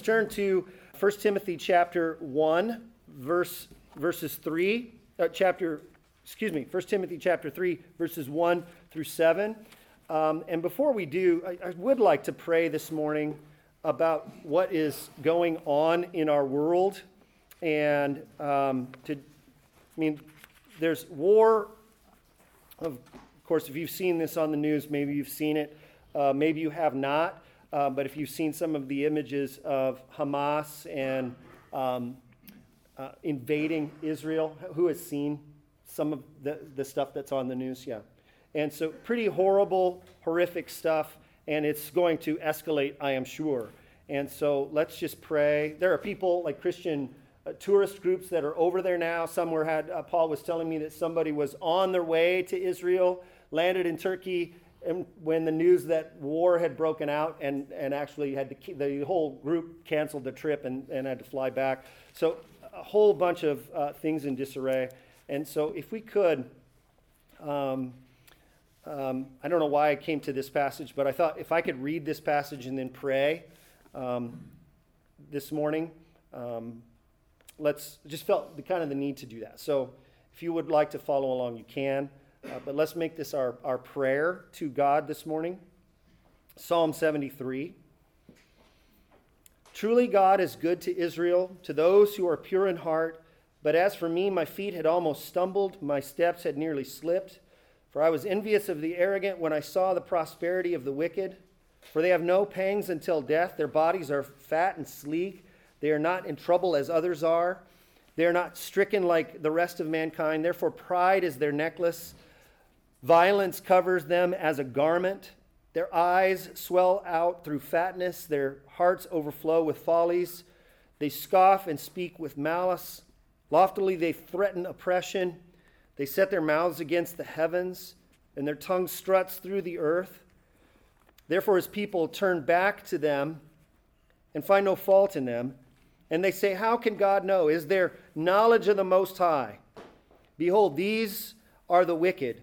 Turn to 1 Timothy chapter 1, verse, verses 3, uh, chapter, excuse me, 1 Timothy chapter 3, verses 1 through 7. Um, and before we do, I, I would like to pray this morning about what is going on in our world. And um, to, I mean, there's war. Of course, if you've seen this on the news, maybe you've seen it, uh, maybe you have not. Uh, but if you've seen some of the images of Hamas and um, uh, invading Israel, who has seen some of the, the stuff that's on the news? Yeah. And so, pretty horrible, horrific stuff, and it's going to escalate, I am sure. And so, let's just pray. There are people like Christian uh, tourist groups that are over there now. Somewhere had, uh, Paul was telling me that somebody was on their way to Israel, landed in Turkey, and when the news that war had broken out and, and actually had to the whole group canceled the trip and, and had to fly back. So a whole bunch of uh, things in disarray. And so if we could um, um, i don't know why i came to this passage but i thought if i could read this passage and then pray um, this morning um, let's just felt the kind of the need to do that. So if you would like to follow along you can uh, but let's make this our, our prayer to God this morning. Psalm 73. Truly, God is good to Israel, to those who are pure in heart. But as for me, my feet had almost stumbled, my steps had nearly slipped. For I was envious of the arrogant when I saw the prosperity of the wicked. For they have no pangs until death. Their bodies are fat and sleek. They are not in trouble as others are. They are not stricken like the rest of mankind. Therefore, pride is their necklace. Violence covers them as a garment. Their eyes swell out through fatness. Their hearts overflow with follies. They scoff and speak with malice. Loftily, they threaten oppression. They set their mouths against the heavens, and their tongue struts through the earth. Therefore, his people turn back to them and find no fault in them. And they say, How can God know? Is there knowledge of the Most High? Behold, these are the wicked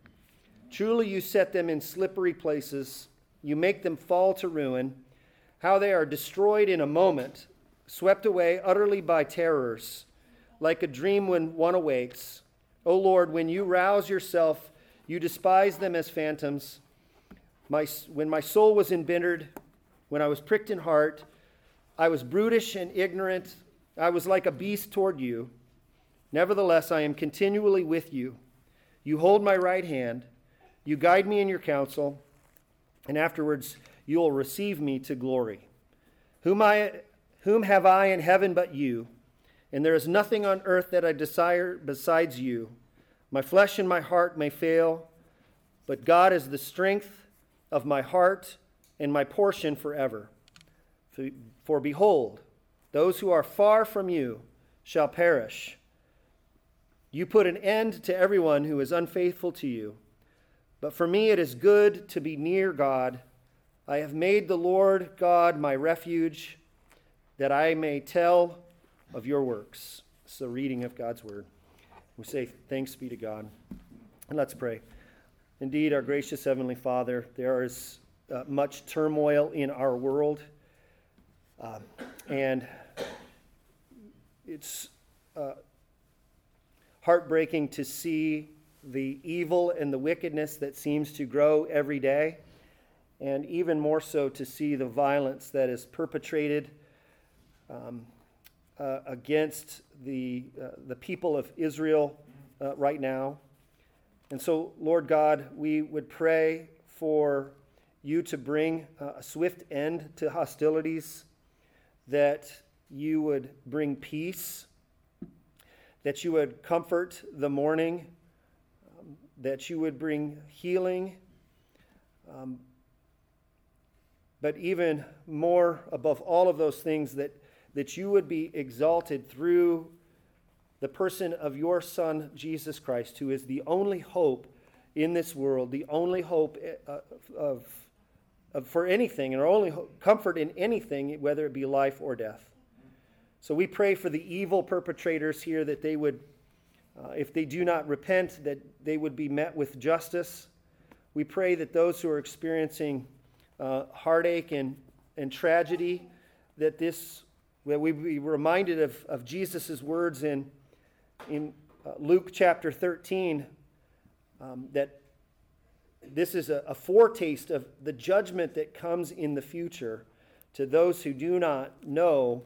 Truly, you set them in slippery places. You make them fall to ruin. How they are destroyed in a moment, swept away utterly by terrors, like a dream when one awakes. O Lord, when you rouse yourself, you despise them as phantoms. My, when my soul was embittered, when I was pricked in heart, I was brutish and ignorant. I was like a beast toward you. Nevertheless, I am continually with you. You hold my right hand. You guide me in your counsel, and afterwards you will receive me to glory. Whom, I, whom have I in heaven but you? And there is nothing on earth that I desire besides you. My flesh and my heart may fail, but God is the strength of my heart and my portion forever. For, for behold, those who are far from you shall perish. You put an end to everyone who is unfaithful to you. But for me it is good to be near God. I have made the Lord God my refuge, that I may tell of your works. It's the reading of God's word. We say, Thanks be to God. And let's pray. Indeed, our gracious Heavenly Father, there is uh, much turmoil in our world. Uh, and it's uh, heartbreaking to see the evil and the wickedness that seems to grow every day, and even more so to see the violence that is perpetrated um, uh, against the, uh, the people of Israel uh, right now. And so, Lord God, we would pray for you to bring a swift end to hostilities, that you would bring peace, that you would comfort the mourning that you would bring healing. Um, but even more above all of those things, that, that you would be exalted through the person of your Son, Jesus Christ, who is the only hope in this world, the only hope uh, of, of, for anything, and our only comfort in anything, whether it be life or death. So we pray for the evil perpetrators here that they would, uh, if they do not repent, that they would be met with justice. We pray that those who are experiencing uh, heartache and, and tragedy, that this, that we be reminded of, of Jesus' words in, in uh, Luke chapter 13, um, that this is a, a foretaste of the judgment that comes in the future to those who do not know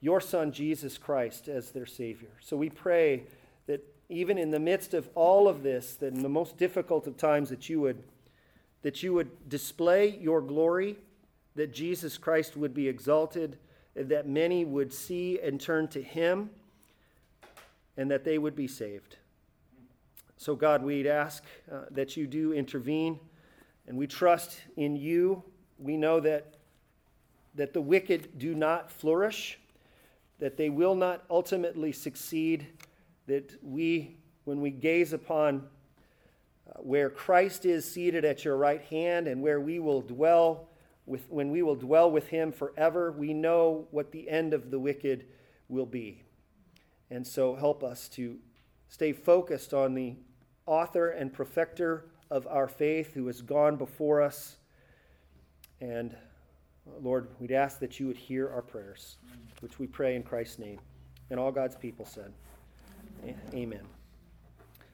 your Son, Jesus Christ, as their Savior. So we pray that even in the midst of all of this, that in the most difficult of times, that you would, that you would display your glory, that Jesus Christ would be exalted, that many would see and turn to Him, and that they would be saved. So, God, we'd ask uh, that you do intervene, and we trust in you. We know that, that the wicked do not flourish, that they will not ultimately succeed, that we, when we gaze upon uh, where Christ is seated at your right hand and where we will dwell with, when we will dwell with him forever, we know what the end of the wicked will be. And so help us to stay focused on the author and perfecter of our faith who has gone before us. And Lord, we'd ask that you would hear our prayers, which we pray in Christ's name. And all God's people said, Amen.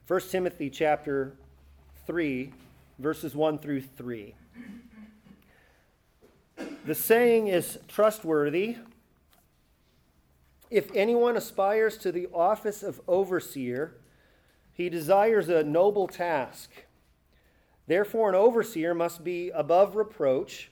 1 Timothy chapter 3, verses 1 through 3. The saying is trustworthy. If anyone aspires to the office of overseer, he desires a noble task. Therefore, an overseer must be above reproach,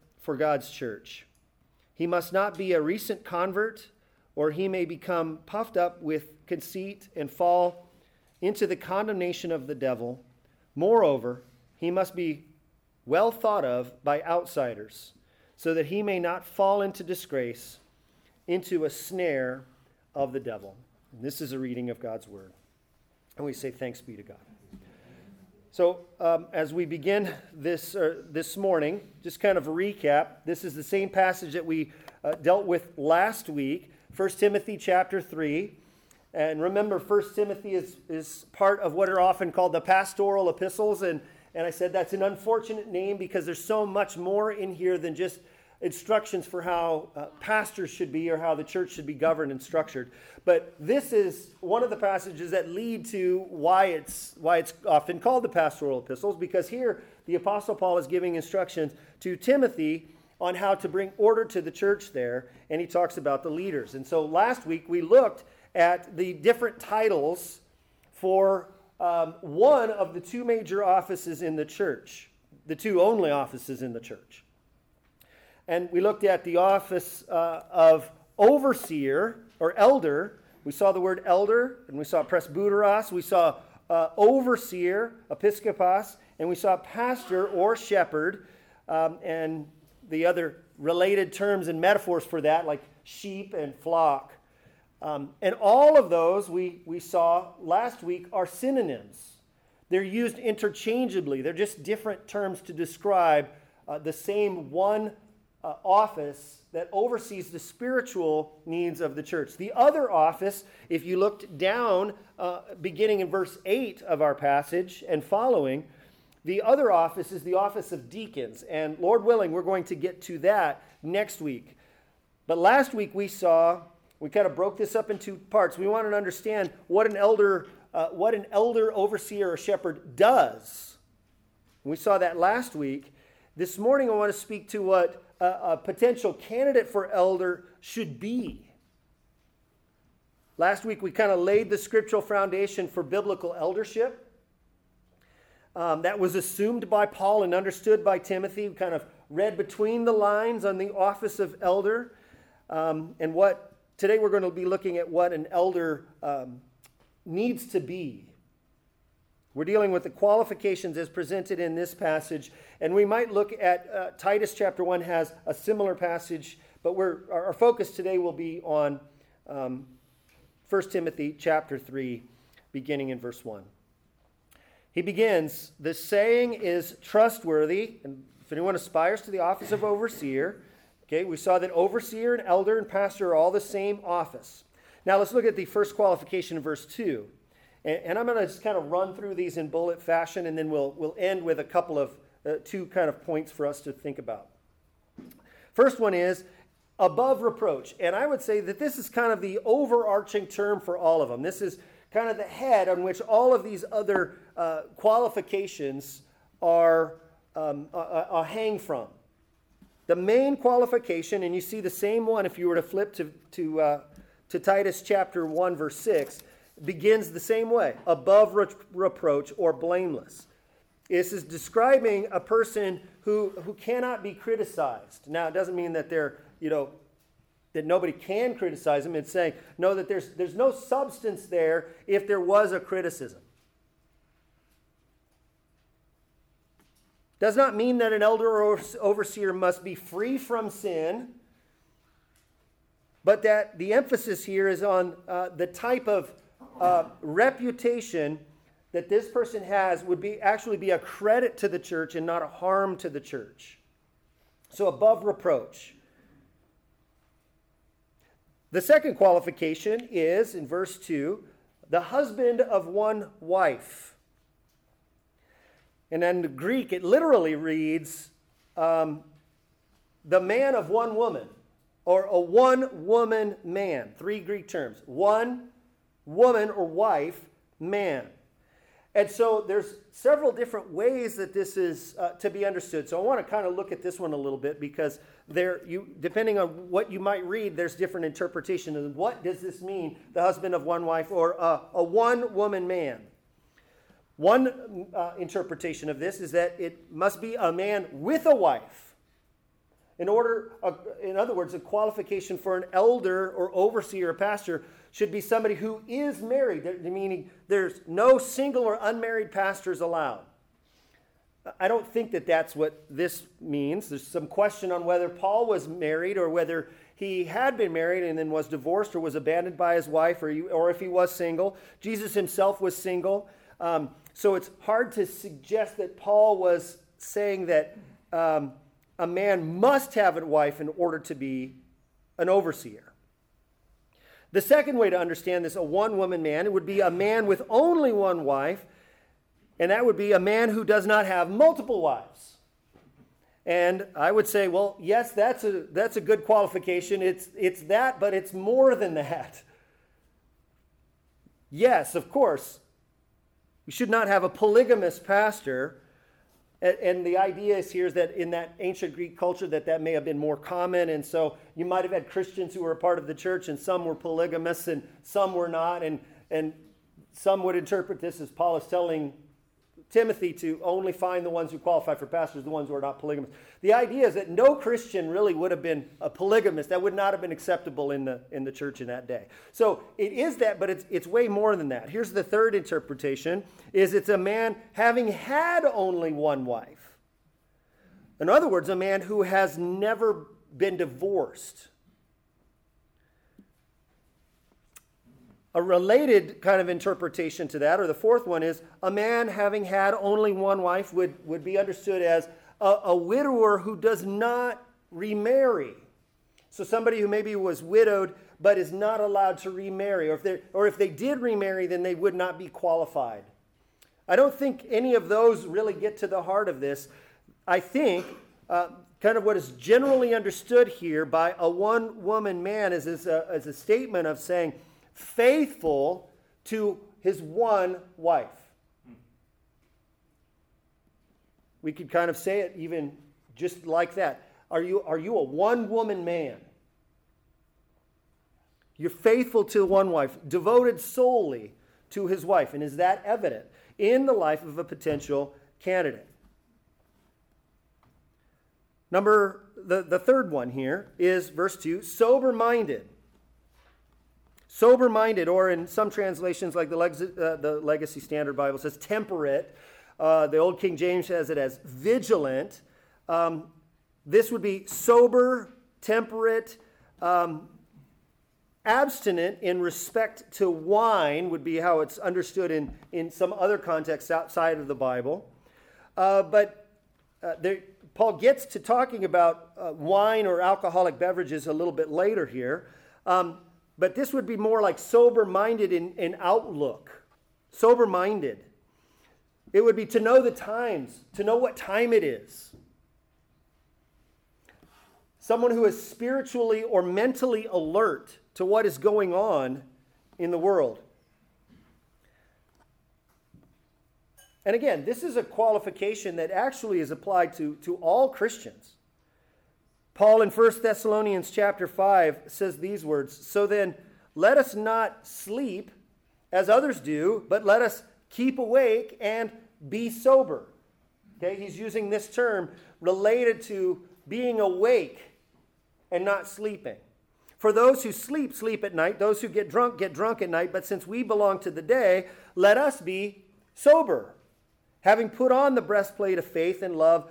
for God's church? He must not be a recent convert, or he may become puffed up with conceit and fall into the condemnation of the devil. Moreover, he must be well thought of by outsiders, so that he may not fall into disgrace, into a snare of the devil. And this is a reading of God's word. And we say, Thanks be to God. So, um, as we begin this, uh, this morning, just kind of a recap, this is the same passage that we uh, dealt with last week, 1 Timothy chapter 3. And remember, 1 Timothy is, is part of what are often called the pastoral epistles. And, and I said that's an unfortunate name because there's so much more in here than just instructions for how uh, pastors should be or how the church should be governed and structured. But this is one of the passages that lead to why it's, why it's often called the pastoral epistles, because here the Apostle Paul is giving instructions to Timothy on how to bring order to the church there, and he talks about the leaders. And so last week we looked at the different titles for um, one of the two major offices in the church, the two only offices in the church and we looked at the office uh, of overseer or elder. We saw the word elder, and we saw presbyteros. We saw uh, overseer, episkopos, and we saw pastor or shepherd, um, and the other related terms and metaphors for that, like sheep and flock. Um, and all of those we, we saw last week are synonyms. They're used interchangeably, they're just different terms to describe uh, the same one uh, office that oversees the spiritual needs of the church. The other office, if you looked down, uh, beginning in verse 8 of our passage and following, the other office is the office of deacons. And Lord willing, we're going to get to that next week. But last week we saw, we kind of broke this up into parts. We wanted to understand what an elder, uh, what an elder, overseer, or shepherd does. we saw that last week. This morning I want to speak to what a, a potential candidate for elder should be. Last week, we kind of laid the scriptural foundation for biblical eldership. Um, that was assumed by Paul and understood by Timothy. We kind of read between the lines on the office of elder. Um, and what today we're going to be looking at what an elder um, needs to be. We're dealing with the qualifications as presented in this passage, and we might look at uh, Titus chapter 1 has a similar passage, but we're, our, our focus today will be on um, 1 Timothy chapter 3, beginning in verse 1. He begins, The saying is trustworthy, and if anyone aspires to the office of overseer, okay, we saw that overseer and elder and pastor are all the same office. Now let's look at the first qualification in verse 2. And, and I'm going to just kind of run through these in bullet fashion, and then we'll, we'll end with a couple of, uh, two kind of points for us to think about. First one is above reproach. And I would say that this is kind of the overarching term for all of them. This is kind of the head on which all of these other uh, qualifications are um, uh, uh, hang from. The main qualification, and you see the same one if you were to flip to, to, uh, to Titus chapter 1, verse 6, begins the same way above re- reproach or blameless. This is describing a person who, who cannot be criticized. Now, it doesn't mean that they're you know, that nobody can criticize him. It's saying, no, that there's, there's no substance there if there was a criticism. Does not mean that an elder or overseer must be free from sin, but that the emphasis here is on uh, the type of uh, reputation that this person has would be actually be a credit to the church and not a harm to the church. So above reproach. The second qualification is, in verse 2, the husband of one wife. And in the Greek, it literally reads um, the man of one woman, or a one woman man. Three Greek terms one woman or wife, man. And so there's several different ways that this is uh, to be understood. So I want to kind of look at this one a little bit because there you depending on what you might read, there's different interpretation of what does this mean, the husband of one wife or uh, a one woman man. One uh, interpretation of this is that it must be a man with a wife. In order, uh, in other words, a qualification for an elder or overseer or pastor should be somebody who is married, meaning there's no single or unmarried pastors allowed. I don't think that that's what this means. There's some question on whether Paul was married or whether he had been married and then was divorced or was abandoned by his wife or, or if he was single. Jesus himself was single. Um, so it's hard to suggest that Paul was saying that um, a man must have a wife in order to be an overseer. The second way to understand this, a one woman man, would be a man with only one wife, and that would be a man who does not have multiple wives. And I would say, well, yes, that's a, that's a good qualification. It's, it's that, but it's more than that. Yes, of course, we should not have a polygamous pastor and, the idea is here is that in that ancient Greek culture that that may have been more common. And so you might have had Christians who were a part of the church and some were polygamous and some were not. And, and some would interpret this as Paul is telling Timothy to only find the ones who qualify for pastors, the ones who are not polygamous. The idea is that no Christian really would have been a polygamist. That would not have been acceptable in the, in the church in that day. So it is that, but it's, it's way more than that. Here's the third interpretation is it's a man having had only one wife. In other words, a man who has never been divorced. A related kind of interpretation to that, or the fourth one, is a man having had only one wife would, would be understood as a, a widower who does not remarry. So somebody who maybe was widowed but is not allowed to remarry, or if, they, or if they did remarry, then they would not be qualified. I don't think any of those really get to the heart of this. I think uh, kind of what is generally understood here by a one woman man is, is, a, is a statement of saying, faithful to his one wife. We could kind of say it even just like that. Are you, are you a one woman man? You're faithful to one wife, devoted solely to his wife. And is that evident in the life of a potential candidate? Number, the, the third one here is verse 2 sober minded. Sober minded, or in some translations, like the, Leg- uh, the Legacy Standard Bible says temperate. Uh, the Old King James has it as vigilant. Um, this would be sober, temperate, um, abstinent in respect to wine, would be how it's understood in, in some other contexts outside of the Bible. Uh, but uh, there, Paul gets to talking about uh, wine or alcoholic beverages a little bit later here. Um, but this would be more like sober minded in, in outlook. Sober minded. It would be to know the times, to know what time it is. Someone who is spiritually or mentally alert to what is going on in the world. And again, this is a qualification that actually is applied to, to all Christians. Paul in 1 Thessalonians chapter 5 says these words So then, let us not sleep as others do, but let us keep awake and be sober. Okay, he's using this term related to being awake and not sleeping. For those who sleep, sleep at night. Those who get drunk, get drunk at night. But since we belong to the day, let us be sober having put on the breastplate of faith and love,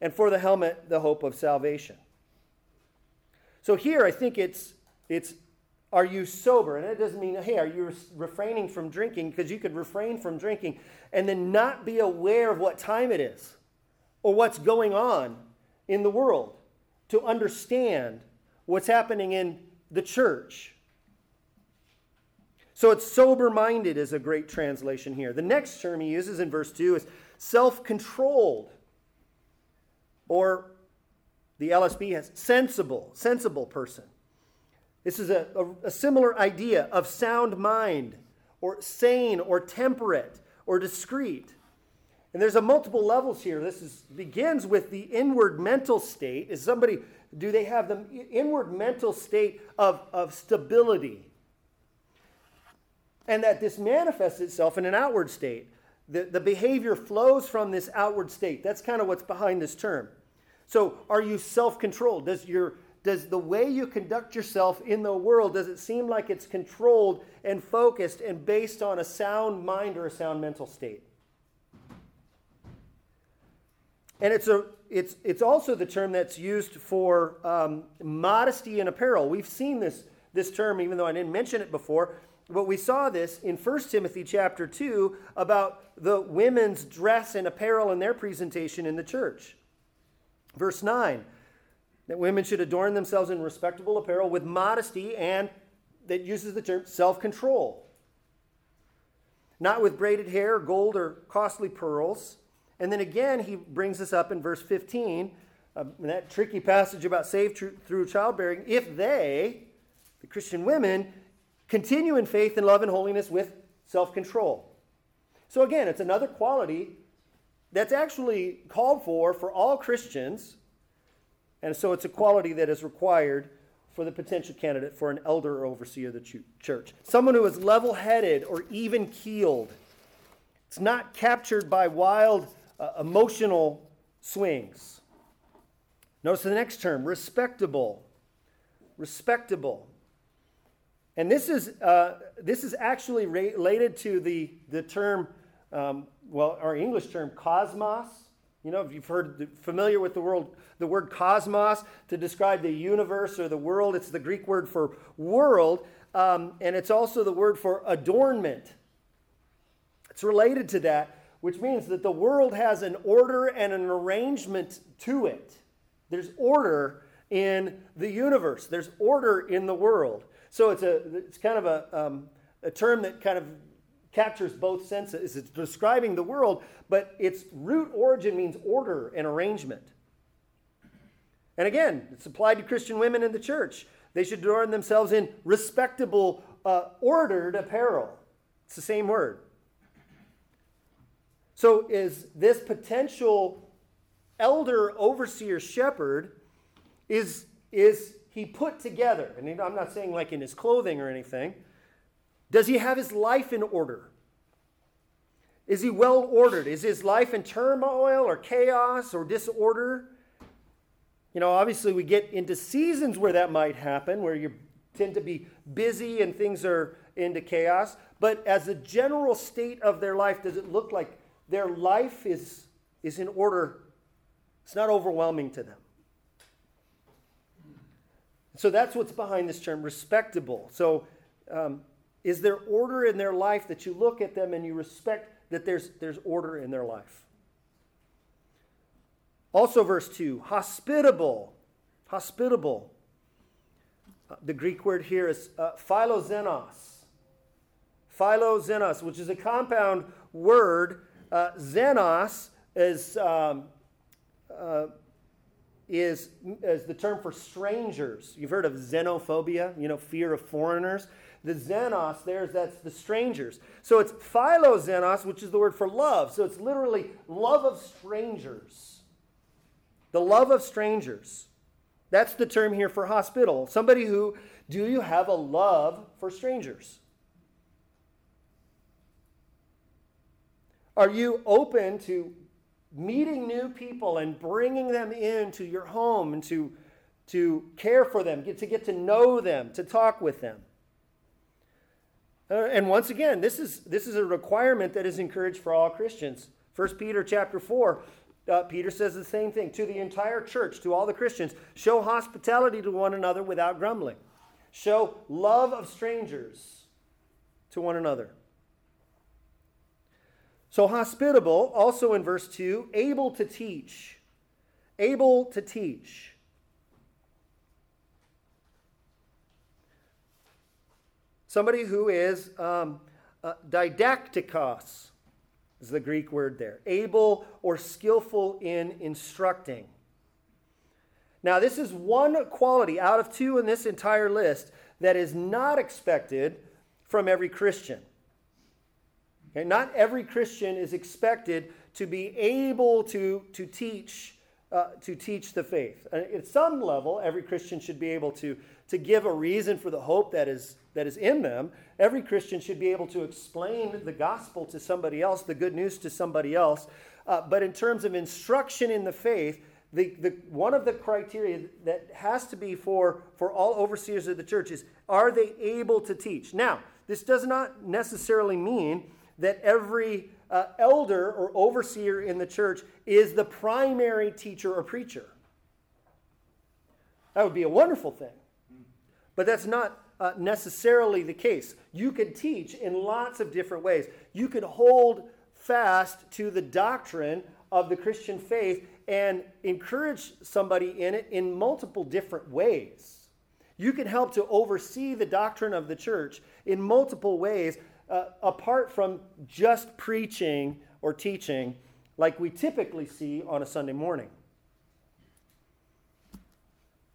and for the helmet, the hope of salvation. So here, I think it's, it's are you sober? And it doesn't mean, hey, are you refraining from drinking? Because you could refrain from drinking and then not be aware of what time it is or what's going on in the world to understand what's happening in the church so it's sober minded is a great translation here. The next term he uses in verse 2 is self controlled, or the LSB has sensible, sensible person. This is a, a, a similar idea of sound mind, or sane, or temperate, or discreet. And there's a multiple levels here. This is, begins with the inward mental state. Is somebody, do they have the inward mental state of, of stability? and that this manifests itself in an outward state. The, the behavior flows from this outward state. That's kind of what's behind this term. So, are you self controlled? Does, your, does the way you conduct yourself in the world, does it seem like it's controlled and focused and based on a sound mind or a sound mental state? And it's, a, it's, it's also the term that's used for um, modesty in apparel. We've seen this, this term, even though I didn't mention it before. But we saw this in 1 Timothy chapter 2 about the women's dress and apparel and their presentation in the church. Verse 9 that women should adorn themselves in respectable apparel with modesty and that uses the term self control. Not with braided hair, gold, or costly pearls. And then again, he brings this up in verse 15, uh, that tricky passage about saved through childbearing. If they, the Christian women, Continue in faith and love and holiness with self control. So, again, it's another quality that's actually called for for all Christians. And so, it's a quality that is required for the potential candidate for an elder or overseer of the church. Someone who is level headed or even keeled. It's not captured by wild uh, emotional swings. Notice the next term respectable. Respectable. And this is, uh, this is actually related to the, the term, um, well, our English term, cosmos. You know, if you've heard, familiar with the, world, the word cosmos to describe the universe or the world, it's the Greek word for world, um, and it's also the word for adornment. It's related to that, which means that the world has an order and an arrangement to it. There's order in the universe, there's order in the world. So it's, a, it's kind of a, um, a term that kind of captures both senses. It's describing the world, but its root origin means order and arrangement. And again, it's applied to Christian women in the church. They should adorn themselves in respectable, uh, ordered apparel. It's the same word. So, is this potential elder, overseer, shepherd is, is he put together? And I'm not saying like in his clothing or anything. Does he have his life in order? Is he well ordered? Is his life in turmoil or chaos or disorder? You know, obviously, we get into seasons where that might happen, where you tend to be busy and things are into chaos. But as a general state of their life, does it look like their life is, is in order? It's not overwhelming to them. So that's what's behind this term, respectable. So, um, is there order in their life that you look at them and you respect that there's, there's order in their life? Also, verse 2 hospitable. Hospitable. Uh, the Greek word here is uh, philoxenos. Philoxenos, which is a compound word. Uh, xenos is, um, uh, is, is the term for strangers. You've heard of xenophobia, you know, fear of foreigners. The xenos, there's that's the strangers. So it's philoxenos, which is the word for love. So it's literally love of strangers. The love of strangers. That's the term here for hospital. Somebody who, do you have a love for strangers? Are you open to meeting new people and bringing them into your home and to, to care for them, get, to get to know them, to talk with them? Uh, and once again, this is, this is a requirement that is encouraged for all Christians. 1 Peter chapter 4 uh, Peter says the same thing to the entire church, to all the Christians show hospitality to one another without grumbling, show love of strangers to one another. So, hospitable, also in verse 2, able to teach. Able to teach. Somebody who is um, uh, didactikos is the Greek word there. Able or skillful in instructing. Now, this is one quality out of two in this entire list that is not expected from every Christian. Okay? Not every Christian is expected to be able to, to teach uh, to teach the faith. And At some level, every Christian should be able to, to give a reason for the hope that is, that is in them. Every Christian should be able to explain the gospel to somebody else, the good news to somebody else. Uh, but in terms of instruction in the faith, the, the, one of the criteria that has to be for, for all overseers of the church is are they able to teach? Now, this does not necessarily mean that every uh, elder or overseer in the church is the primary teacher or preacher. That would be a wonderful thing. But that's not uh, necessarily the case. You could teach in lots of different ways. You could hold fast to the doctrine of the Christian faith and encourage somebody in it in multiple different ways. You can help to oversee the doctrine of the church in multiple ways uh, apart from just preaching or teaching like we typically see on a Sunday morning.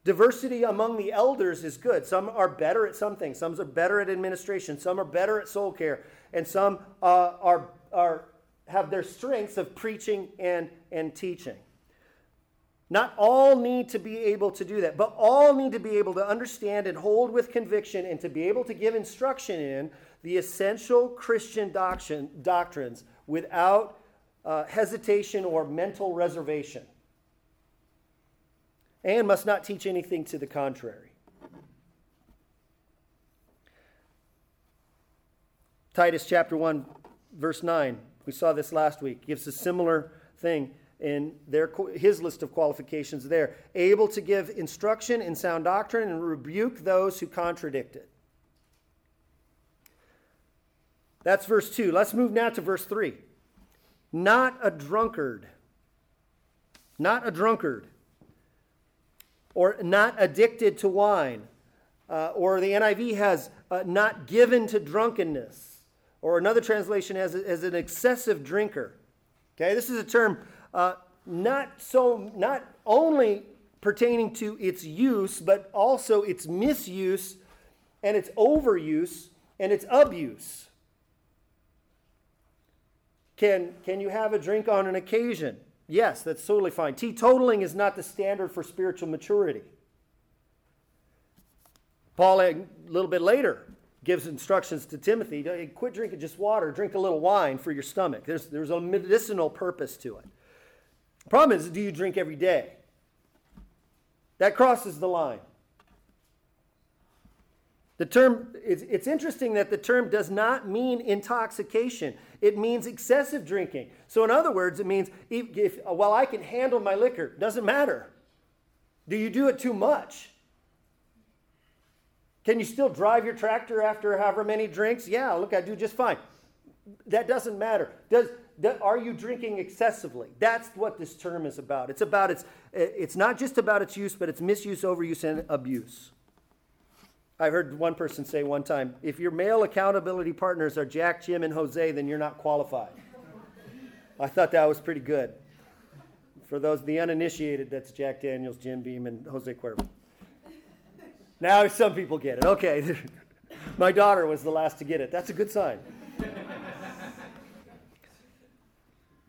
Diversity among the elders is good. Some are better at some things. Some are better at administration. Some are better at soul care. And some uh, are, are, have their strengths of preaching and, and teaching. Not all need to be able to do that, but all need to be able to understand and hold with conviction and to be able to give instruction in the essential Christian doctrine, doctrines without uh, hesitation or mental reservation, and must not teach anything to the contrary. Titus chapter 1, verse 9. We saw this last week. Gives a similar thing in their, his list of qualifications there. Able to give instruction in sound doctrine and rebuke those who contradict it. That's verse 2. Let's move now to verse 3. Not a drunkard. Not a drunkard. Or not addicted to wine. Uh, or the NIV has uh, not given to drunkenness. Or another translation has as an excessive drinker. Okay, this is a term uh, not so not only pertaining to its use, but also its misuse and its overuse and its abuse. Can, can you have a drink on an occasion? Yes, that's totally fine. Teetotaling is not the standard for spiritual maturity. Paul, a little bit later, gives instructions to Timothy to quit drinking just water, drink a little wine for your stomach. There's, there's a medicinal purpose to it. The problem is, do you drink every day? That crosses the line. The term, it's, it's interesting that the term does not mean intoxication. It means excessive drinking. So, in other words, it means if, if, well, I can handle my liquor, doesn't matter. Do you do it too much? Can you still drive your tractor after however many drinks? Yeah, look, I do just fine. That doesn't matter. Does, are you drinking excessively? That's what this term is about. It's about its, it's not just about its use, but its misuse, overuse, and abuse. I heard one person say one time if your male accountability partners are Jack, Jim, and Jose, then you're not qualified. I thought that was pretty good. For those, the uninitiated, that's Jack Daniels, Jim Beam, and Jose Cuervo. Now some people get it. Okay. My daughter was the last to get it. That's a good sign.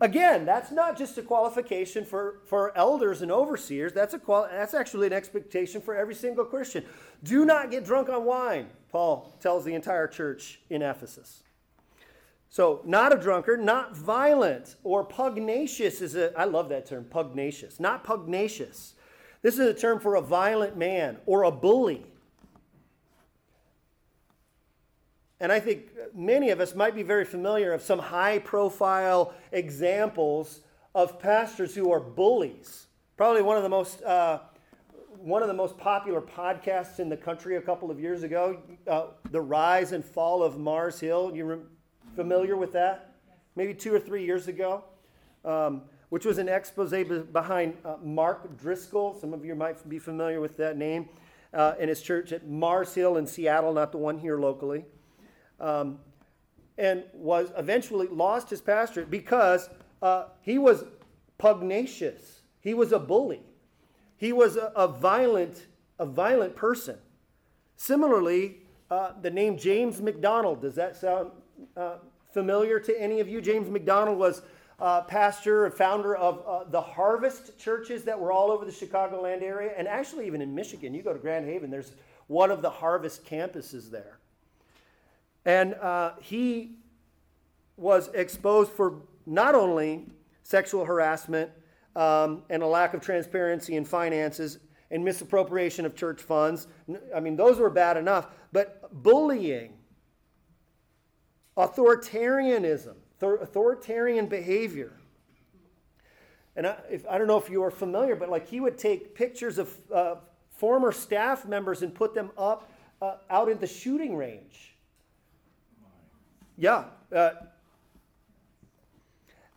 Again, that's not just a qualification for, for elders and overseers. That's, a quali- that's actually an expectation for every single Christian. Do not get drunk on wine, Paul tells the entire church in Ephesus. So, not a drunkard, not violent or pugnacious is a, I love that term, pugnacious. Not pugnacious. This is a term for a violent man or a bully. And I think many of us might be very familiar of some high profile examples of pastors who are bullies. Probably one of the most uh, one of the most popular podcasts in the country a couple of years ago, uh, "The Rise and Fall of Mars Hill." You re- familiar with that? Maybe two or three years ago, um, which was an expose behind uh, Mark Driscoll. Some of you might be familiar with that name, uh, in his church at Mars Hill in Seattle, not the one here locally um, and was eventually lost his pastorate because uh, he was pugnacious. He was a bully. He was a, a violent, a violent person. Similarly, uh, the name James MacDonald. does that sound uh, familiar to any of you? James MacDonald was uh, pastor and founder of uh, the Harvest churches that were all over the Chicagoland area, and actually even in Michigan. You go to Grand Haven, there's one of the Harvest campuses there. And uh, he was exposed for not only sexual harassment um, and a lack of transparency in finances and misappropriation of church funds. I mean, those were bad enough, but bullying, authoritarianism, authoritarian behavior. And I, if, I don't know if you are familiar, but like he would take pictures of uh, former staff members and put them up uh, out in the shooting range yeah. Uh,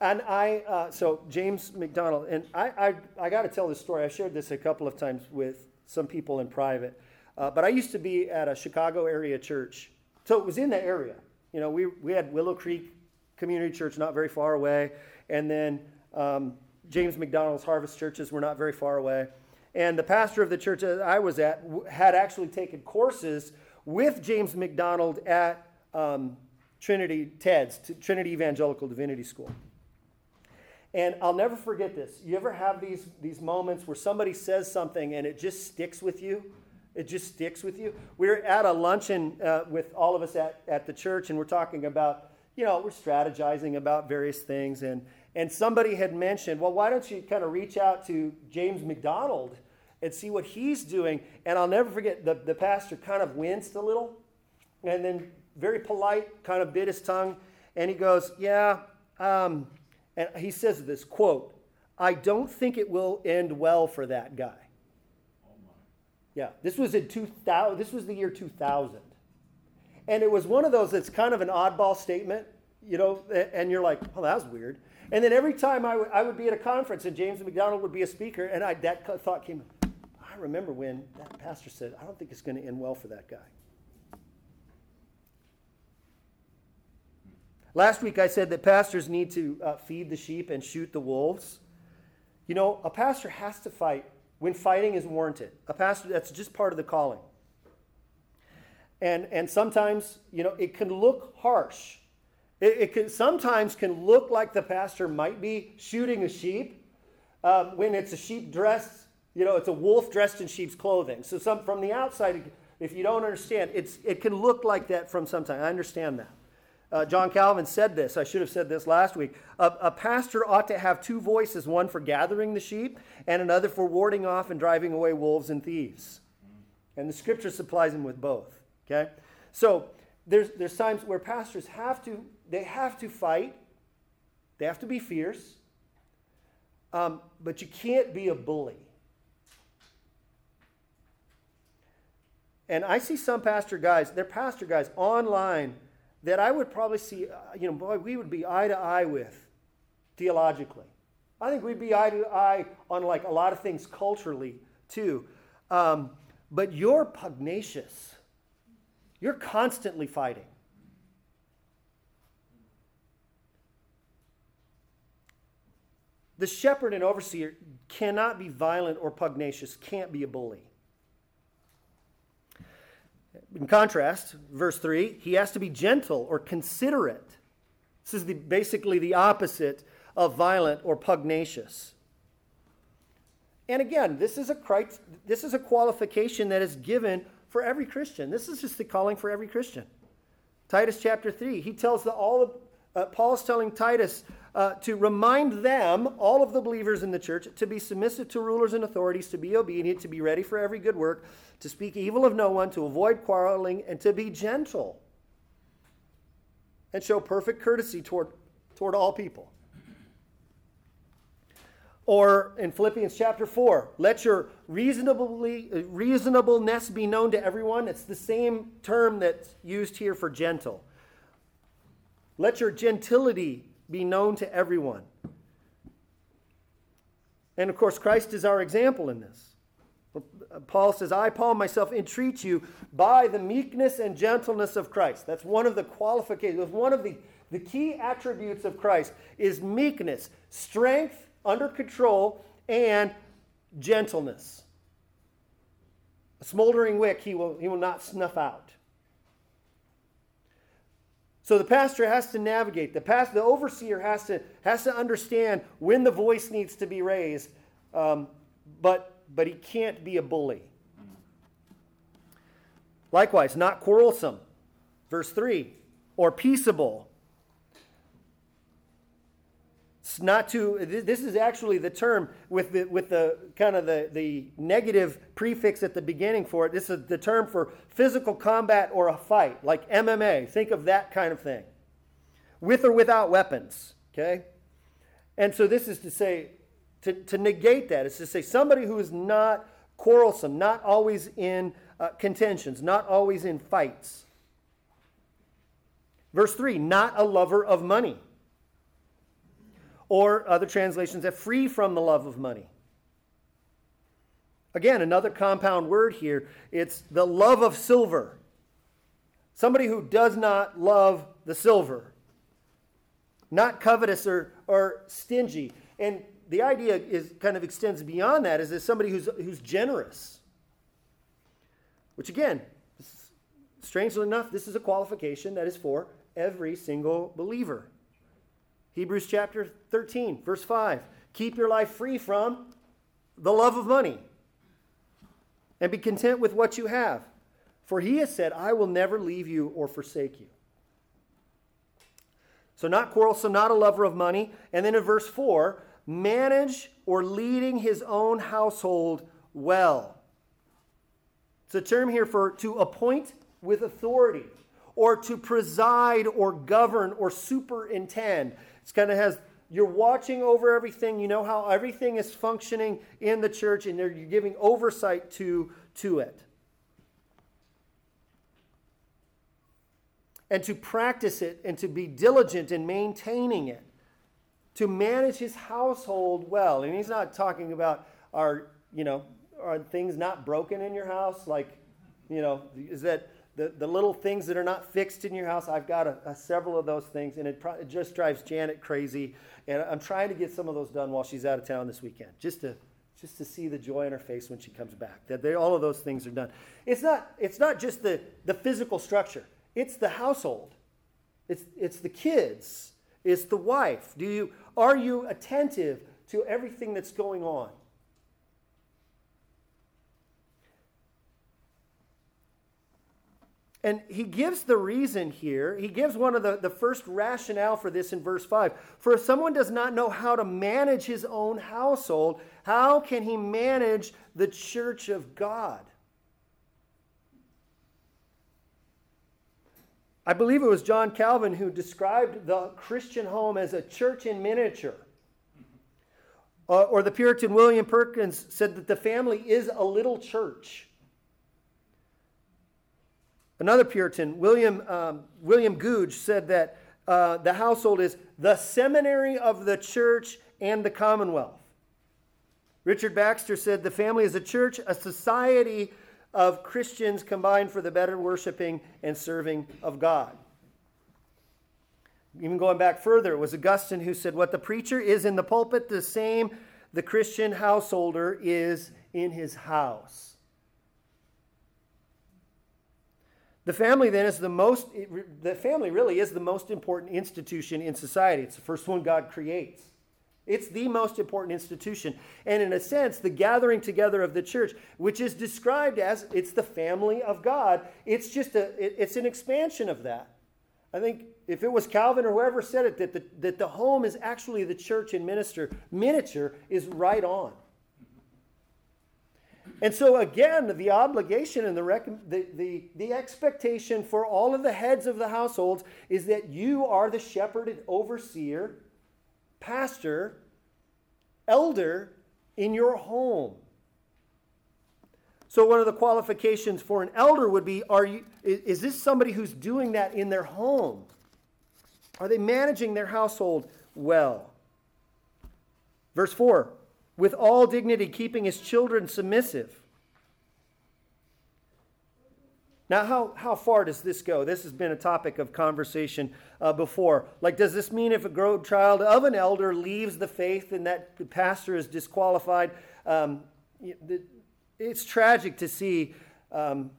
and I, uh, so James MacDonald, and I, I, I got to tell this story. I shared this a couple of times with some people in private. Uh, but I used to be at a Chicago area church. So it was in the area. You know, we, we had Willow Creek Community Church not very far away. And then um, James MacDonald's Harvest Churches were not very far away. And the pastor of the church that I was at had actually taken courses with James MacDonald at um, Trinity TEDS, Trinity Evangelical Divinity School. And I'll never forget this. You ever have these, these moments where somebody says something and it just sticks with you? It just sticks with you. We are at a luncheon uh, with all of us at, at the church, and we're talking about, you know, we're strategizing about various things. And, and somebody had mentioned, well, why don't you kind of reach out to James MacDonald and see what he's doing? And I'll never forget, the, the pastor kind of winced a little and then very polite, kind of bit his tongue, and he goes, Yeah, um, and he says this quote, I don't think it will end well for that guy. yeah, this was in 2000, this was the year 2000. And it was one of those that's kind of an oddball statement, you know, and you're like, oh, that was weird. And then every time I, w- I would be at a conference and James MacDonald would be a speaker, and I, that thought came, I remember when that pastor said, I don't think it's going to end well for that guy. Last week I said that pastors need to uh, feed the sheep and shoot the wolves. You know, a pastor has to fight when fighting is warranted. A pastor, that's just part of the calling. And, and sometimes, you know, it can look harsh. It, it can, sometimes can look like the pastor might be shooting a sheep um, when it's a sheep dressed, you know, it's a wolf dressed in sheep's clothing. So some, from the outside, if you don't understand, it's, it can look like that from some time. I understand that. Uh, John Calvin said this. I should have said this last week. A, a, pastor ought to have two voices one for gathering the sheep, and another for warding off and driving away wolves and thieves. And the scripture supplies him with both. Okay? So there's, there's times where pastors have to, they have to fight, they have to be fierce, um, but you can't be a bully. And I see some pastor guys, they're pastor guys online that I would probably see, uh, you know, boy, we would be eye to eye with theologically. I think we'd be eye to eye on like a lot of things culturally too. Um, but you're pugnacious. You're constantly fighting. The shepherd and overseer cannot be violent or pugnacious, can't be a bully. In contrast, verse 3, he has to be gentle or considerate. This is the, basically the opposite of violent or pugnacious. And again, this is, a, this is a qualification that is given for every Christian. This is just the calling for every Christian. Titus chapter 3, he tells the, all uh, Paul's telling Titus uh, to remind them, all of the believers in the church, to be submissive to rulers and authorities, to be obedient, to be ready for every good work, to speak evil of no one, to avoid quarreling, and to be gentle and show perfect courtesy toward, toward all people. Or in Philippians chapter 4, let your reasonably, reasonableness be known to everyone. It's the same term that's used here for gentle. Let your gentility be known to everyone. And of course, Christ is our example in this. Paul says, I, Paul, myself, entreat you by the meekness and gentleness of Christ. That's one of the qualifications, one of the, the key attributes of Christ is meekness, strength under control, and gentleness. A smoldering wick he will, he will not snuff out. So the pastor has to navigate. The pastor, the overseer has to has to understand when the voice needs to be raised, um, but but he can't be a bully. Likewise, not quarrelsome. Verse 3 or peaceable. It's not to, this is actually the term with the, with the kind of the, the negative prefix at the beginning for it. This is the term for physical combat or a fight, like MMA. Think of that kind of thing. With or without weapons, okay? And so this is to say to, to negate that is to say somebody who is not quarrelsome, not always in uh, contentions, not always in fights. Verse 3 not a lover of money. Or other translations that free from the love of money. Again, another compound word here it's the love of silver. Somebody who does not love the silver, not covetous or, or stingy. And the idea is kind of extends beyond that is as somebody who's, who's generous. Which again, strangely enough, this is a qualification that is for every single believer. Hebrews chapter 13, verse 5. Keep your life free from the love of money and be content with what you have. For he has said, I will never leave you or forsake you. So, not quarrelsome, not a lover of money. And then in verse 4, manage or leading his own household well. It's a term here for to appoint with authority or to preside or govern or superintend. It's kind of has you're watching over everything. You know how everything is functioning in the church, and you're giving oversight to, to it. And to practice it and to be diligent in maintaining it to manage his household well. And he's not talking about are, you know, are things not broken in your house? Like, you know, is that the, the little things that are not fixed in your house? I've got a, a several of those things, and it, pro- it just drives Janet crazy. And I'm trying to get some of those done while she's out of town this weekend, just to just to see the joy in her face when she comes back. That they, all of those things are done. It's not it's not just the the physical structure. It's the household. It's it's the kids. It's the wife. Do you are you attentive to everything that's going on? And he gives the reason here. He gives one of the, the first rationale for this in verse 5. For if someone does not know how to manage his own household, how can he manage the church of God? I believe it was John Calvin who described the Christian home as a church in miniature. Uh, or the Puritan William Perkins said that the family is a little church. Another Puritan, William, um, William Gouge, said that uh, the household is the seminary of the church and the commonwealth. Richard Baxter said the family is a church, a society of Christians combined for the better worshiping and serving of God. Even going back further, it was Augustine who said, What the preacher is in the pulpit, the same the Christian householder is in his house. The family then is the most, the family really is the most important institution in society. It's the first one God creates. It's the most important institution. And in a sense, the gathering together of the church, which is described as it's the family of God, it's just a, it's an expansion of that. I think if it was Calvin or whoever said it, that the, that the home is actually the church in minister, miniature is right on. And so, again, the obligation and the, rec- the, the, the expectation for all of the heads of the households is that you are the shepherd and overseer, pastor, elder in your home. So, one of the qualifications for an elder would be are you, is this somebody who's doing that in their home? Are they managing their household well? Verse 4 with all dignity, keeping his children submissive. Now, how, how far does this go? This has been a topic of conversation uh, before. Like, does this mean if a grown child of an elder leaves the faith and that the pastor is disqualified? Um, it's tragic to see, um,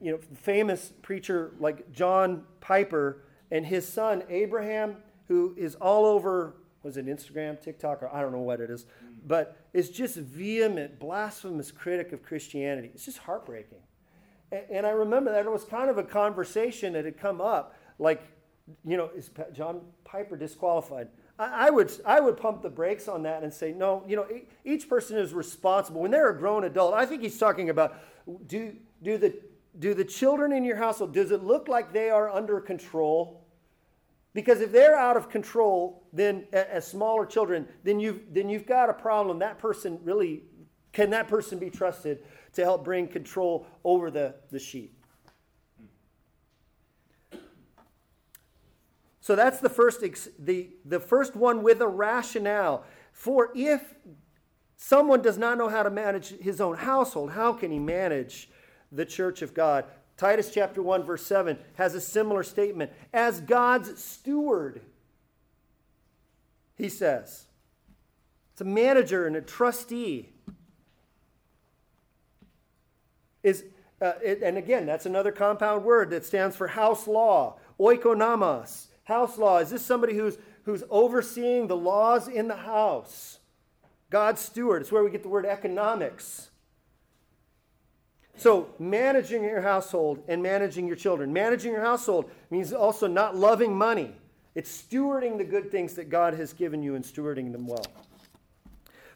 you know, famous preacher like John Piper and his son Abraham, who is all over, was it Instagram, TikTok, or I don't know what it is but is just vehement, blasphemous critic of Christianity. It's just heartbreaking. And, and I remember that it was kind of a conversation that had come up, like, you know, is John Piper disqualified? I, I would, I would pump the brakes on that and say, no, you know, each person is responsible. When they're a grown adult, I think he's talking about do, do, the, do the children in your household, does it look like they are under control? Because if they're out of control, then as smaller children, then you've, then you've got a problem. That person really, can that person be trusted to help bring control over the, the sheep? So that's the first, ex- the, the first one with a rationale. For if someone does not know how to manage his own household, how can he manage the church of God? Titus chapter 1, verse 7 has a similar statement. As God's steward, he says. It's a manager and a trustee. Is, uh, it, and again, that's another compound word that stands for house law, oikonomos. House law. Is this somebody who's, who's overseeing the laws in the house? God's steward. It's where we get the word economics. So, managing your household and managing your children. Managing your household means also not loving money. It's stewarding the good things that God has given you and stewarding them well.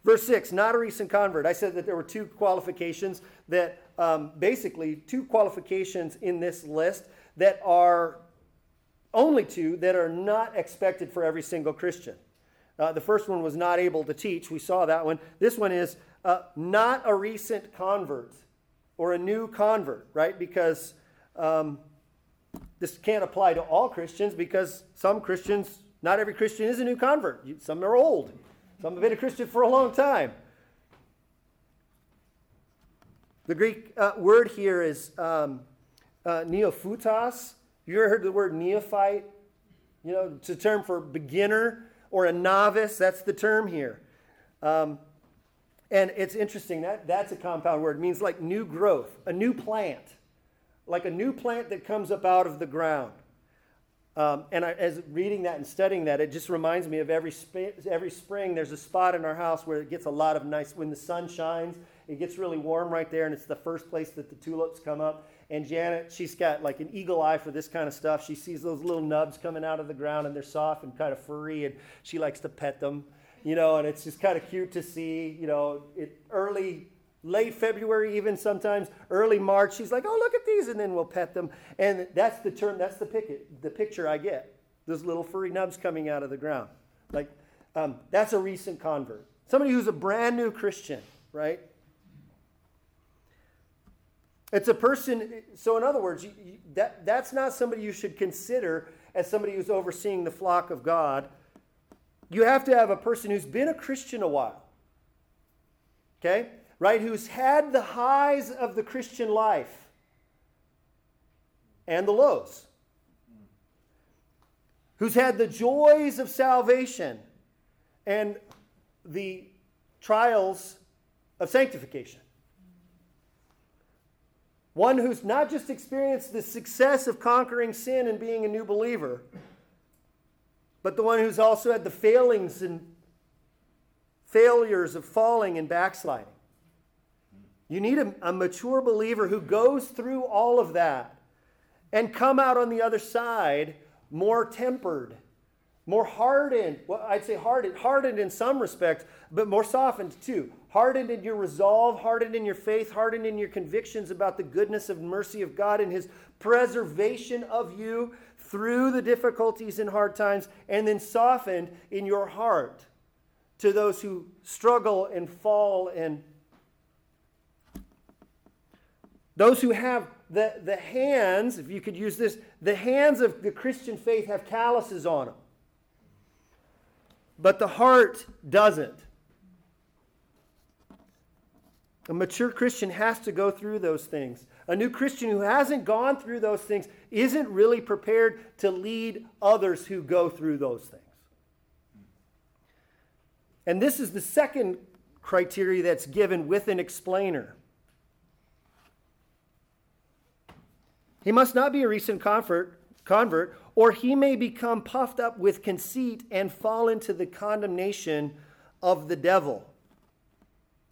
Verse 6, not a recent convert. I said that there were two qualifications that, um, basically, two qualifications in this list that are only two that are not expected for every single Christian. Uh, the first one was not able to teach. We saw that one. This one is uh, not a recent convert or a new convert, right? Because um, this can't apply to all Christians because some Christians, not every Christian is a new convert. Some are old, some have been a Christian for a long time. The Greek uh, word here is um, uh, neophytos. You ever heard the word neophyte? You know, it's a term for beginner or a novice. That's the term here. Um, and it's interesting that that's a compound word. It means like new growth, a new plant, like a new plant that comes up out of the ground. Um, and I, as reading that and studying that, it just reminds me of every sp- every spring. There's a spot in our house where it gets a lot of nice. When the sun shines, it gets really warm right there, and it's the first place that the tulips come up. And Janet, she's got like an eagle eye for this kind of stuff. She sees those little nubs coming out of the ground and they're soft and kind of furry, and she likes to pet them, you know, and it's just kind of cute to see, you know, it early late February, even sometimes early March. She's like, "Oh, look at these," and then we'll pet them. And that's the term. That's the pic- the picture I get. Those little furry nubs coming out of the ground. Like um, that's a recent convert. Somebody who's a brand new Christian, right? It's a person. So, in other words, you, you, that that's not somebody you should consider as somebody who's overseeing the flock of God. You have to have a person who's been a Christian a while. Okay? right, who's had the highs of the Christian life and the lows, who's had the joys of salvation and the trials of sanctification. One who's not just experienced the success of conquering sin and being a new believer, but the one who's also had the failings and failures of falling and backsliding. You need a, a mature believer who goes through all of that and come out on the other side more tempered, more hardened. Well, I'd say hardened, hardened in some respects, but more softened too. Hardened in your resolve, hardened in your faith, hardened in your convictions about the goodness and mercy of God and His preservation of you through the difficulties and hard times, and then softened in your heart to those who struggle and fall and Those who have the, the hands, if you could use this, the hands of the Christian faith have calluses on them. But the heart doesn't. A mature Christian has to go through those things. A new Christian who hasn't gone through those things isn't really prepared to lead others who go through those things. And this is the second criteria that's given with an explainer. He must not be a recent convert, convert, or he may become puffed up with conceit and fall into the condemnation of the devil.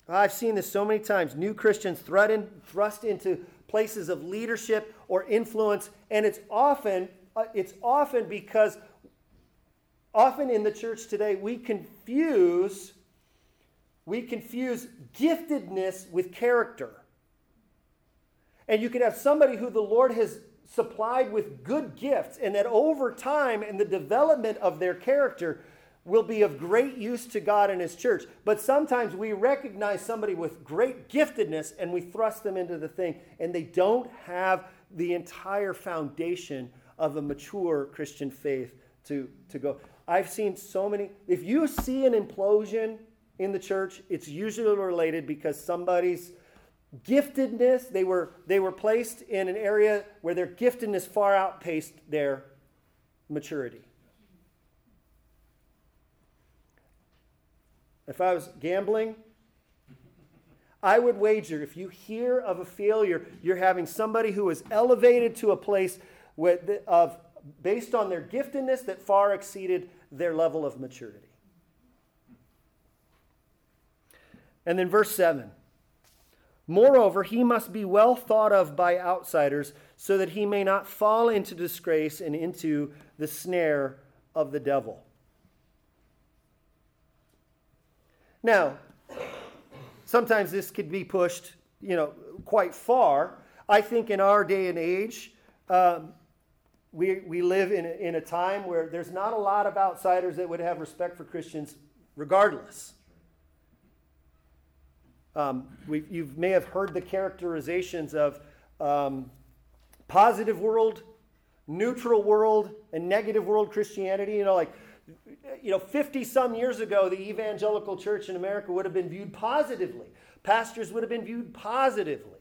I've seen this so many times. New Christians thrust into places of leadership or influence, and it's often uh, it's often because often in the church today we confuse we confuse giftedness with character. And you can have somebody who the Lord has supplied with good gifts, and that over time and the development of their character will be of great use to God and His church. But sometimes we recognize somebody with great giftedness and we thrust them into the thing, and they don't have the entire foundation of a mature Christian faith to, to go. I've seen so many. If you see an implosion in the church, it's usually related because somebody's giftedness, they were, they were placed in an area where their giftedness far outpaced their maturity. If I was gambling, I would wager if you hear of a failure, you're having somebody who is elevated to a place with, of, based on their giftedness that far exceeded their level of maturity. And then verse 7 Moreover, he must be well thought of by outsiders so that he may not fall into disgrace and into the snare of the devil. Now, sometimes this could be pushed, you know, quite far. I think in our day and age, um, we, we live in a, in a time where there's not a lot of outsiders that would have respect for Christians regardless. Um, you may have heard the characterizations of um, positive world, neutral world, and negative world Christianity. You know, like, you know, 50 some years ago, the evangelical church in America would have been viewed positively. Pastors would have been viewed positively.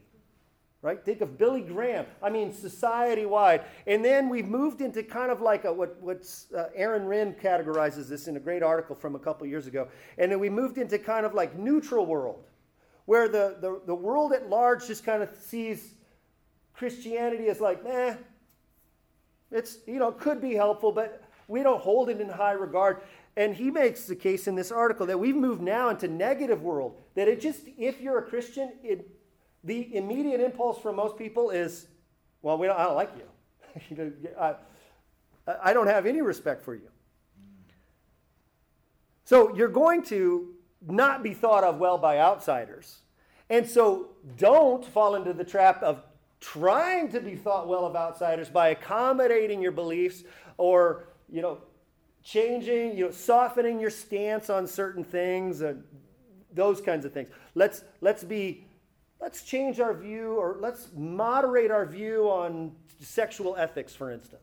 Right? Think of Billy Graham. I mean, society wide. And then we've moved into kind of like a, what what's, uh, Aaron Renn categorizes this in a great article from a couple years ago. And then we moved into kind of like neutral world where the, the, the world at large just kind of sees Christianity as like, eh, it's, you know, could be helpful, but we don't hold it in high regard. And he makes the case in this article that we've moved now into negative world, that it just, if you're a Christian, it, the immediate impulse for most people is Well, we don't, I don't like you. I, I don't have any respect for you. So you're going to not be thought of well by outsiders. And so don't fall into the trap of trying to be thought well of outsiders by accommodating your beliefs or, you know, changing, you know, softening your stance on certain things and those kinds of things. Let's let's be let's change our view or let's moderate our view on sexual ethics, for instance.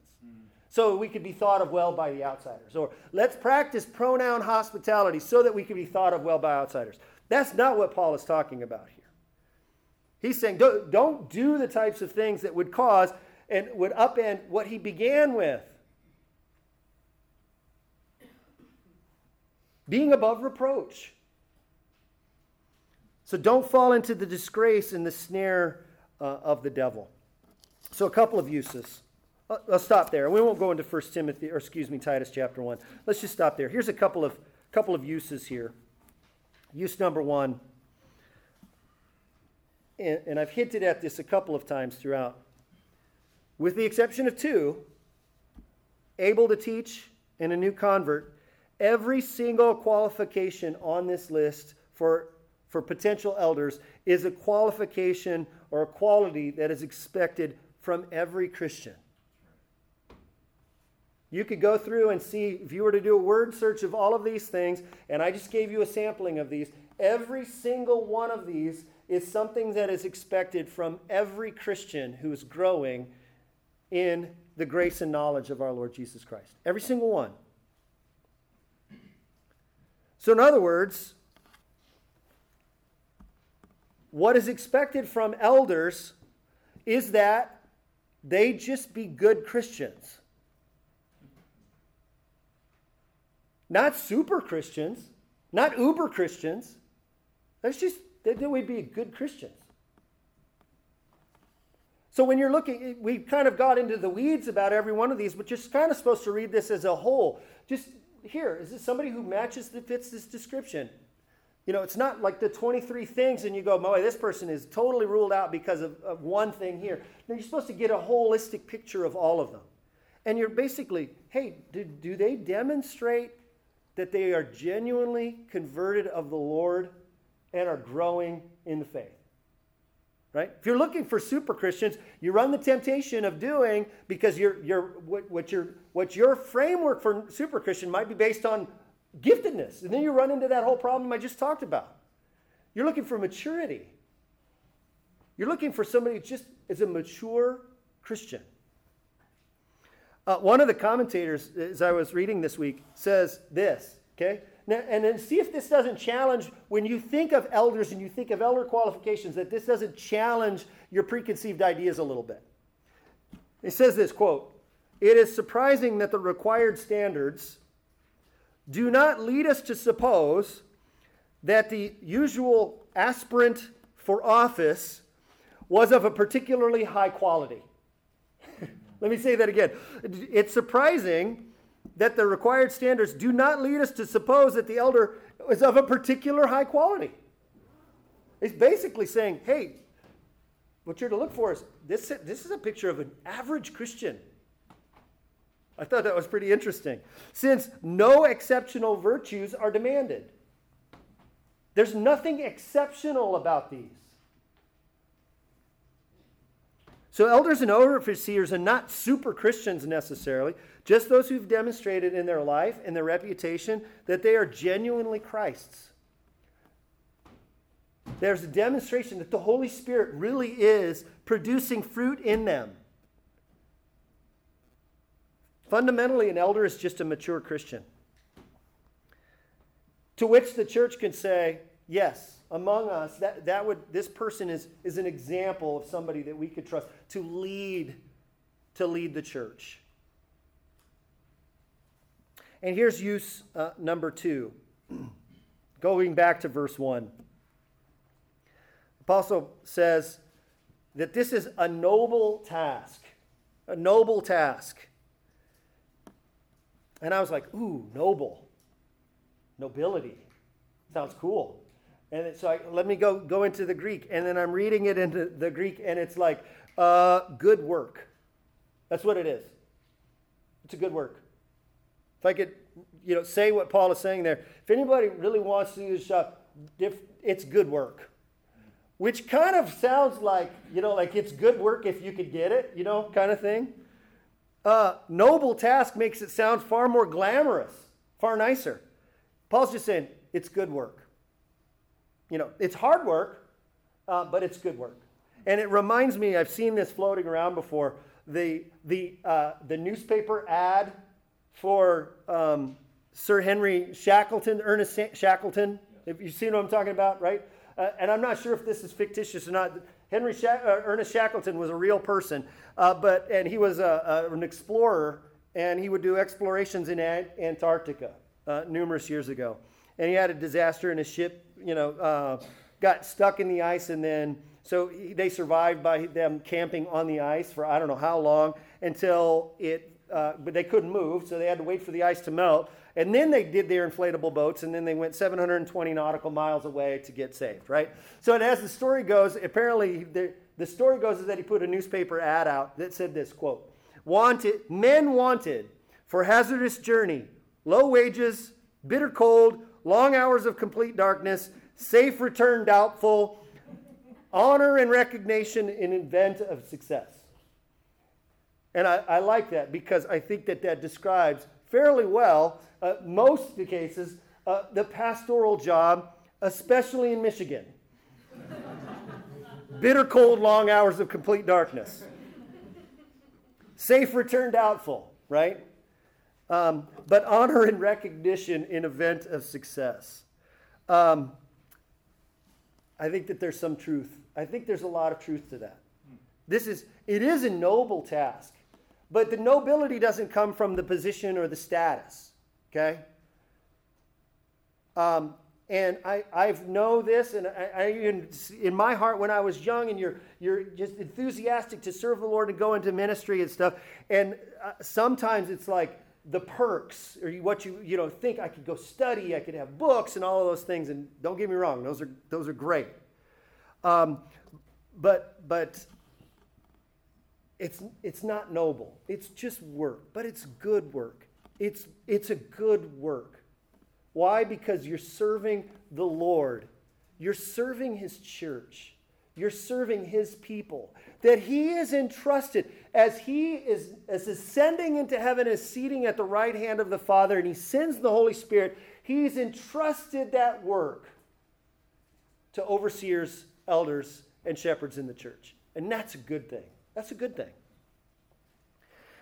So we could be thought of well by the outsiders. Or let's practice pronoun hospitality so that we can be thought of well by outsiders. That's not what Paul is talking about here. He's saying don't, don't do the types of things that would cause and would upend what he began with. Being above reproach. So don't fall into the disgrace and the snare uh, of the devil. So, a couple of uses. Uh, I'll stop there. We won't go into 1 Timothy, or excuse me, Titus chapter 1. Let's just stop there. Here's a couple of, couple of uses here. Use number one, and, and I've hinted at this a couple of times throughout. With the exception of two, able to teach and a new convert, every single qualification on this list for for potential elders is a qualification or a quality that is expected from every Christian. You could go through and see, if you were to do a word search of all of these things, and I just gave you a sampling of these, every single one of these is something that is expected from every Christian who is growing in the grace and knowledge of our Lord Jesus Christ. Every single one. So, in other words, what is expected from elders is that they just be good Christians. Not super Christians, not uber Christians. That's just that we be good Christians. So when you're looking, we kind of got into the weeds about every one of these, but you're kind of supposed to read this as a whole. Just here, is this somebody who matches that fits this description? You know, it's not like the 23 things and you go, boy, this person is totally ruled out because of, of one thing here. No, you're supposed to get a holistic picture of all of them. And you're basically, hey, do, do they demonstrate that they are genuinely converted of the Lord and are growing in the faith? Right? If you're looking for super Christians, you run the temptation of doing because you're, you're, what, what, your, what your framework for super Christian might be based on giftedness. And then you run into that whole problem I just talked about. You're looking for maturity. You're looking for somebody who just is a mature Christian. Uh, one of the commentators, as I was reading this week, says this, okay? Now, and then see if this doesn't challenge, when you think of elders and you think of elder qualifications, that this doesn't challenge your preconceived ideas a little bit. It says this quote, It is surprising that the required standards do not lead us to suppose that the usual aspirant for office was of a particularly high quality. Let me say that again. It's surprising that the required standards do not lead us to suppose that the elder is of a particular high quality. It's basically saying, hey, what you're to look for is this, this is a picture of an average Christian. I thought that was pretty interesting. Since no exceptional virtues are demanded, there's nothing exceptional about these. So, elders and overseers are not super Christians necessarily, just those who've demonstrated in their life and their reputation that they are genuinely Christ's. There's a demonstration that the Holy Spirit really is producing fruit in them. Fundamentally, an elder is just a mature Christian. To which the church can say, yes, among us, that, that would, this person is, is an example of somebody that we could trust to lead, to lead the church. And here's use uh, number two. Going back to verse 1. The apostle says that this is a noble task. A noble task. And I was like, ooh, noble. Nobility. Sounds cool. And so let me go, go into the Greek. And then I'm reading it into the Greek, and it's like Uh, good work. That's what it is. It's a good work. If I could, you know, say what Paul is saying there, if anybody really wants to this job, it's good work. Which kind of sounds like, you know, like it's good work if you could get it, you know, kind of thing. Uh, noble task makes it sound far more glamorous, far nicer. Paul's just saying it's good work. You know, it's hard work, uh, but it's good work. And it reminds me, I've seen this floating around before, the, the, uh, the newspaper ad for um, Sir Henry Shackleton, Ernest Shackleton. Have you've seen what I'm talking about, right? Uh, and I'm not sure if this is fictitious or not. Henry uh, Ernest Shackleton was a real person, uh, but and he was a, a, an explorer, and he would do explorations in Antarctica uh, numerous years ago. And he had a disaster, in his ship, you know, uh, got stuck in the ice, and then so they survived by them camping on the ice for I don't know how long until it, uh, but they couldn't move, so they had to wait for the ice to melt. And then they did their inflatable boats, and then they went 720 nautical miles away to get saved, right? So, as the story goes, apparently the, the story goes is that he put a newspaper ad out that said this quote: "Wanted men wanted for hazardous journey, low wages, bitter cold, long hours of complete darkness, safe return doubtful." honor and recognition in event of success. And I, I, like that because I think that that describes fairly well, uh, most of the cases, uh, the pastoral job, especially in Michigan. Bitter cold, long hours of complete darkness. Safe return doubtful, right? Um, but honor and recognition in event of success. Um, I think that there's some truth I think there's a lot of truth to that. This is, it is a noble task, but the nobility doesn't come from the position or the status, okay? Um, and I, I know this, and I, I, in, in my heart when I was young, and you're, you're just enthusiastic to serve the Lord and go into ministry and stuff. And uh, sometimes it's like the perks, or what you, you know, think I could go study, I could have books, and all of those things. And don't get me wrong, those are, those are great. Um, but but it's it's not noble. It's just work, but it's good work. It's it's a good work. Why? Because you're serving the Lord. You're serving his church. You're serving his people. That he is entrusted as he is as ascending into heaven, is seating at the right hand of the Father, and he sends the Holy Spirit. He's entrusted that work to overseers elders and shepherds in the church. And that's a good thing. That's a good thing.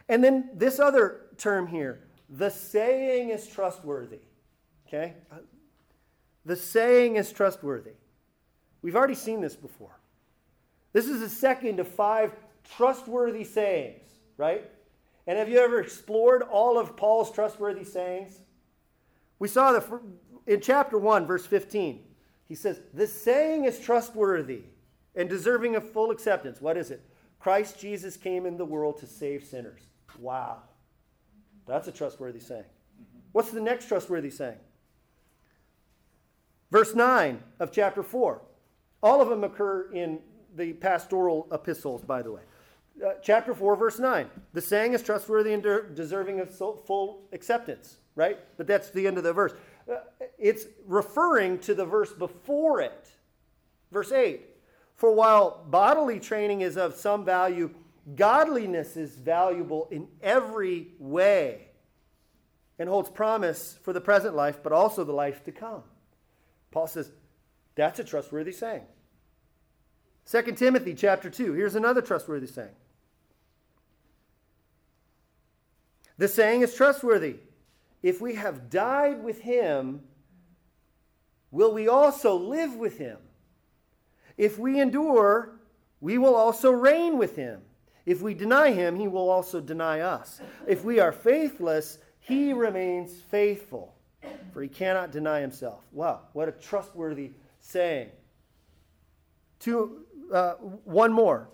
And then this other term here the saying is trustworthy. Okay? The saying is trustworthy. We've already seen this before. This is the second of five trustworthy sayings, right? And have you ever explored all of Paul's trustworthy sayings? We saw the in chapter 1 verse 15. He says, This saying is trustworthy and deserving of full acceptance. What is it? Christ Jesus came in the world to save sinners. Wow. That's a trustworthy saying. What's the next trustworthy saying? Verse 9 of chapter 4. All of them occur in the pastoral epistles, by the way. Uh, chapter 4, verse 9. The saying is trustworthy and de- deserving of full acceptance, right? But that's the end of the verse. Uh, it's referring to the verse before it. Verse 8 For while bodily training is of some value, godliness is valuable in every way and holds promise for the present life, but also the life to come. Paul says, that's a trustworthy saying. 2 Timothy chapter 2, here's another trustworthy saying. The saying is trustworthy if we have died with him, will we also live with him? If we endure, we will also reign with him. If we deny him, he will also deny us. If we are faithless, he remains faithful, for he cannot deny himself. Wow, what a trustworthy saying. Two, uh, one more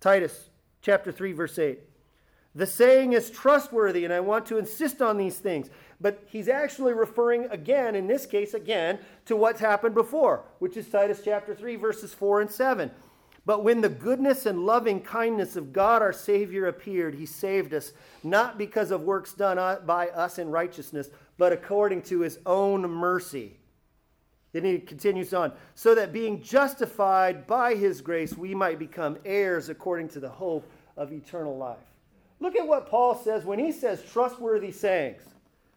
Titus chapter 3, verse 8. The saying is trustworthy, and I want to insist on these things. But he's actually referring again, in this case, again, to what's happened before, which is Titus chapter 3, verses 4 and 7. But when the goodness and loving kindness of God our Savior appeared, he saved us, not because of works done by us in righteousness, but according to his own mercy. Then he continues on, so that being justified by his grace, we might become heirs according to the hope of eternal life. Look at what Paul says when he says trustworthy sayings.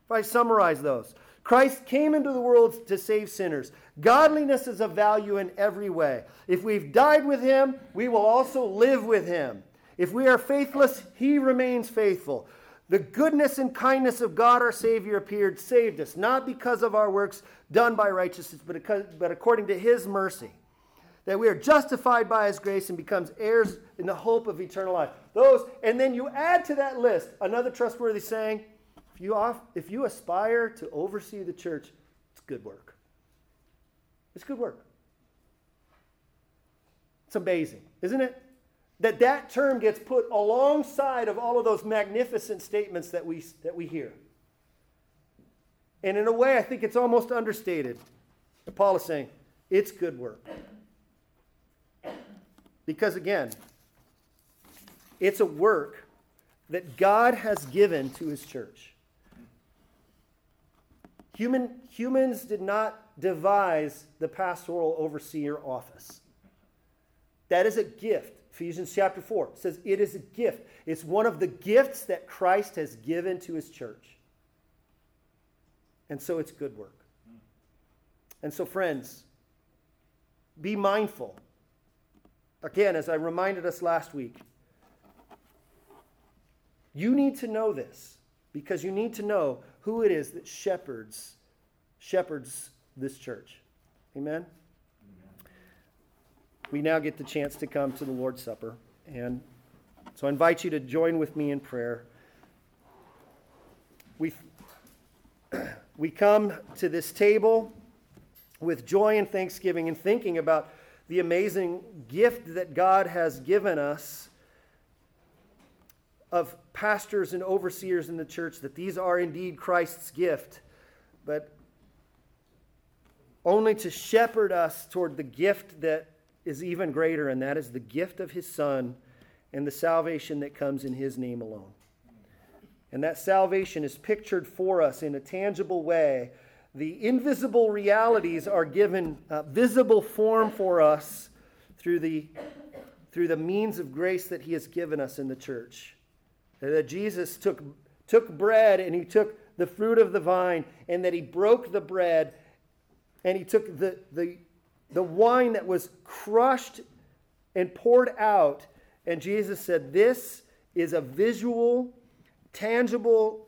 If I summarize those, Christ came into the world to save sinners. Godliness is of value in every way. If we've died with him, we will also live with him. If we are faithless, he remains faithful. The goodness and kindness of God our Savior appeared, saved us, not because of our works done by righteousness, but, because, but according to his mercy. That we are justified by his grace and becomes heirs in the hope of eternal life. Those, and then you add to that list another trustworthy saying if you, off, if you aspire to oversee the church, it's good work. It's good work. It's amazing, isn't it? That that term gets put alongside of all of those magnificent statements that we, that we hear. And in a way, I think it's almost understated. Paul is saying, it's good work. Because again, it's a work that God has given to his church. Human, humans did not devise the pastoral overseer office. That is a gift. Ephesians chapter 4 says it is a gift. It's one of the gifts that Christ has given to his church. And so it's good work. And so, friends, be mindful. Again, as I reminded us last week, you need to know this because you need to know who it is that shepherds shepherds this church. Amen. We now get the chance to come to the Lord's Supper and so I invite you to join with me in prayer. We we come to this table with joy and thanksgiving and thinking about the amazing gift that God has given us of pastors and overseers in the church that these are indeed Christ's gift, but only to shepherd us toward the gift that is even greater, and that is the gift of his Son and the salvation that comes in his name alone. And that salvation is pictured for us in a tangible way. The invisible realities are given visible form for us through the, through the means of grace that he has given us in the church that Jesus took, took bread and he took the fruit of the vine and that he broke the bread and he took the, the, the wine that was crushed and poured out. And Jesus said, This is a visual, tangible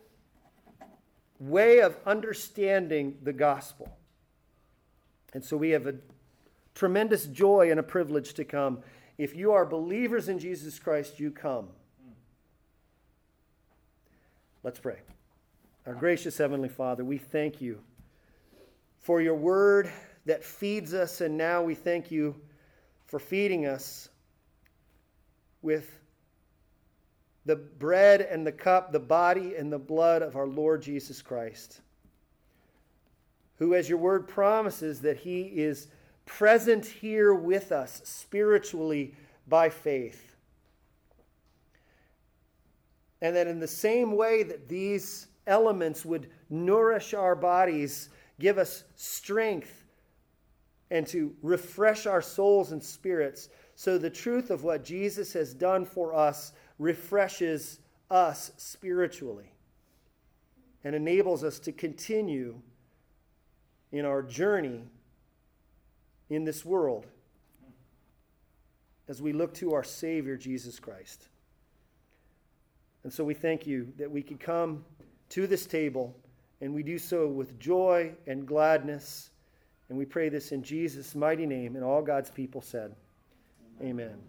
way of understanding the gospel. And so we have a tremendous joy and a privilege to come. If you are believers in Jesus Christ, you come. Let's pray. Our gracious Heavenly Father, we thank you for your word that feeds us, and now we thank you for feeding us with the bread and the cup, the body and the blood of our Lord Jesus Christ, who, as your word promises, that he is present here with us spiritually by faith. And that in the same way that these elements would nourish our bodies, give us strength, and to refresh our souls and spirits, so the truth of what Jesus has done for us refreshes us spiritually and enables us to continue in our journey in this world as we look to our Savior, Jesus Christ. And so we thank you that we could come to this table and we do so with joy and gladness. And we pray this in Jesus' mighty name. And all God's people said, Amen. Amen.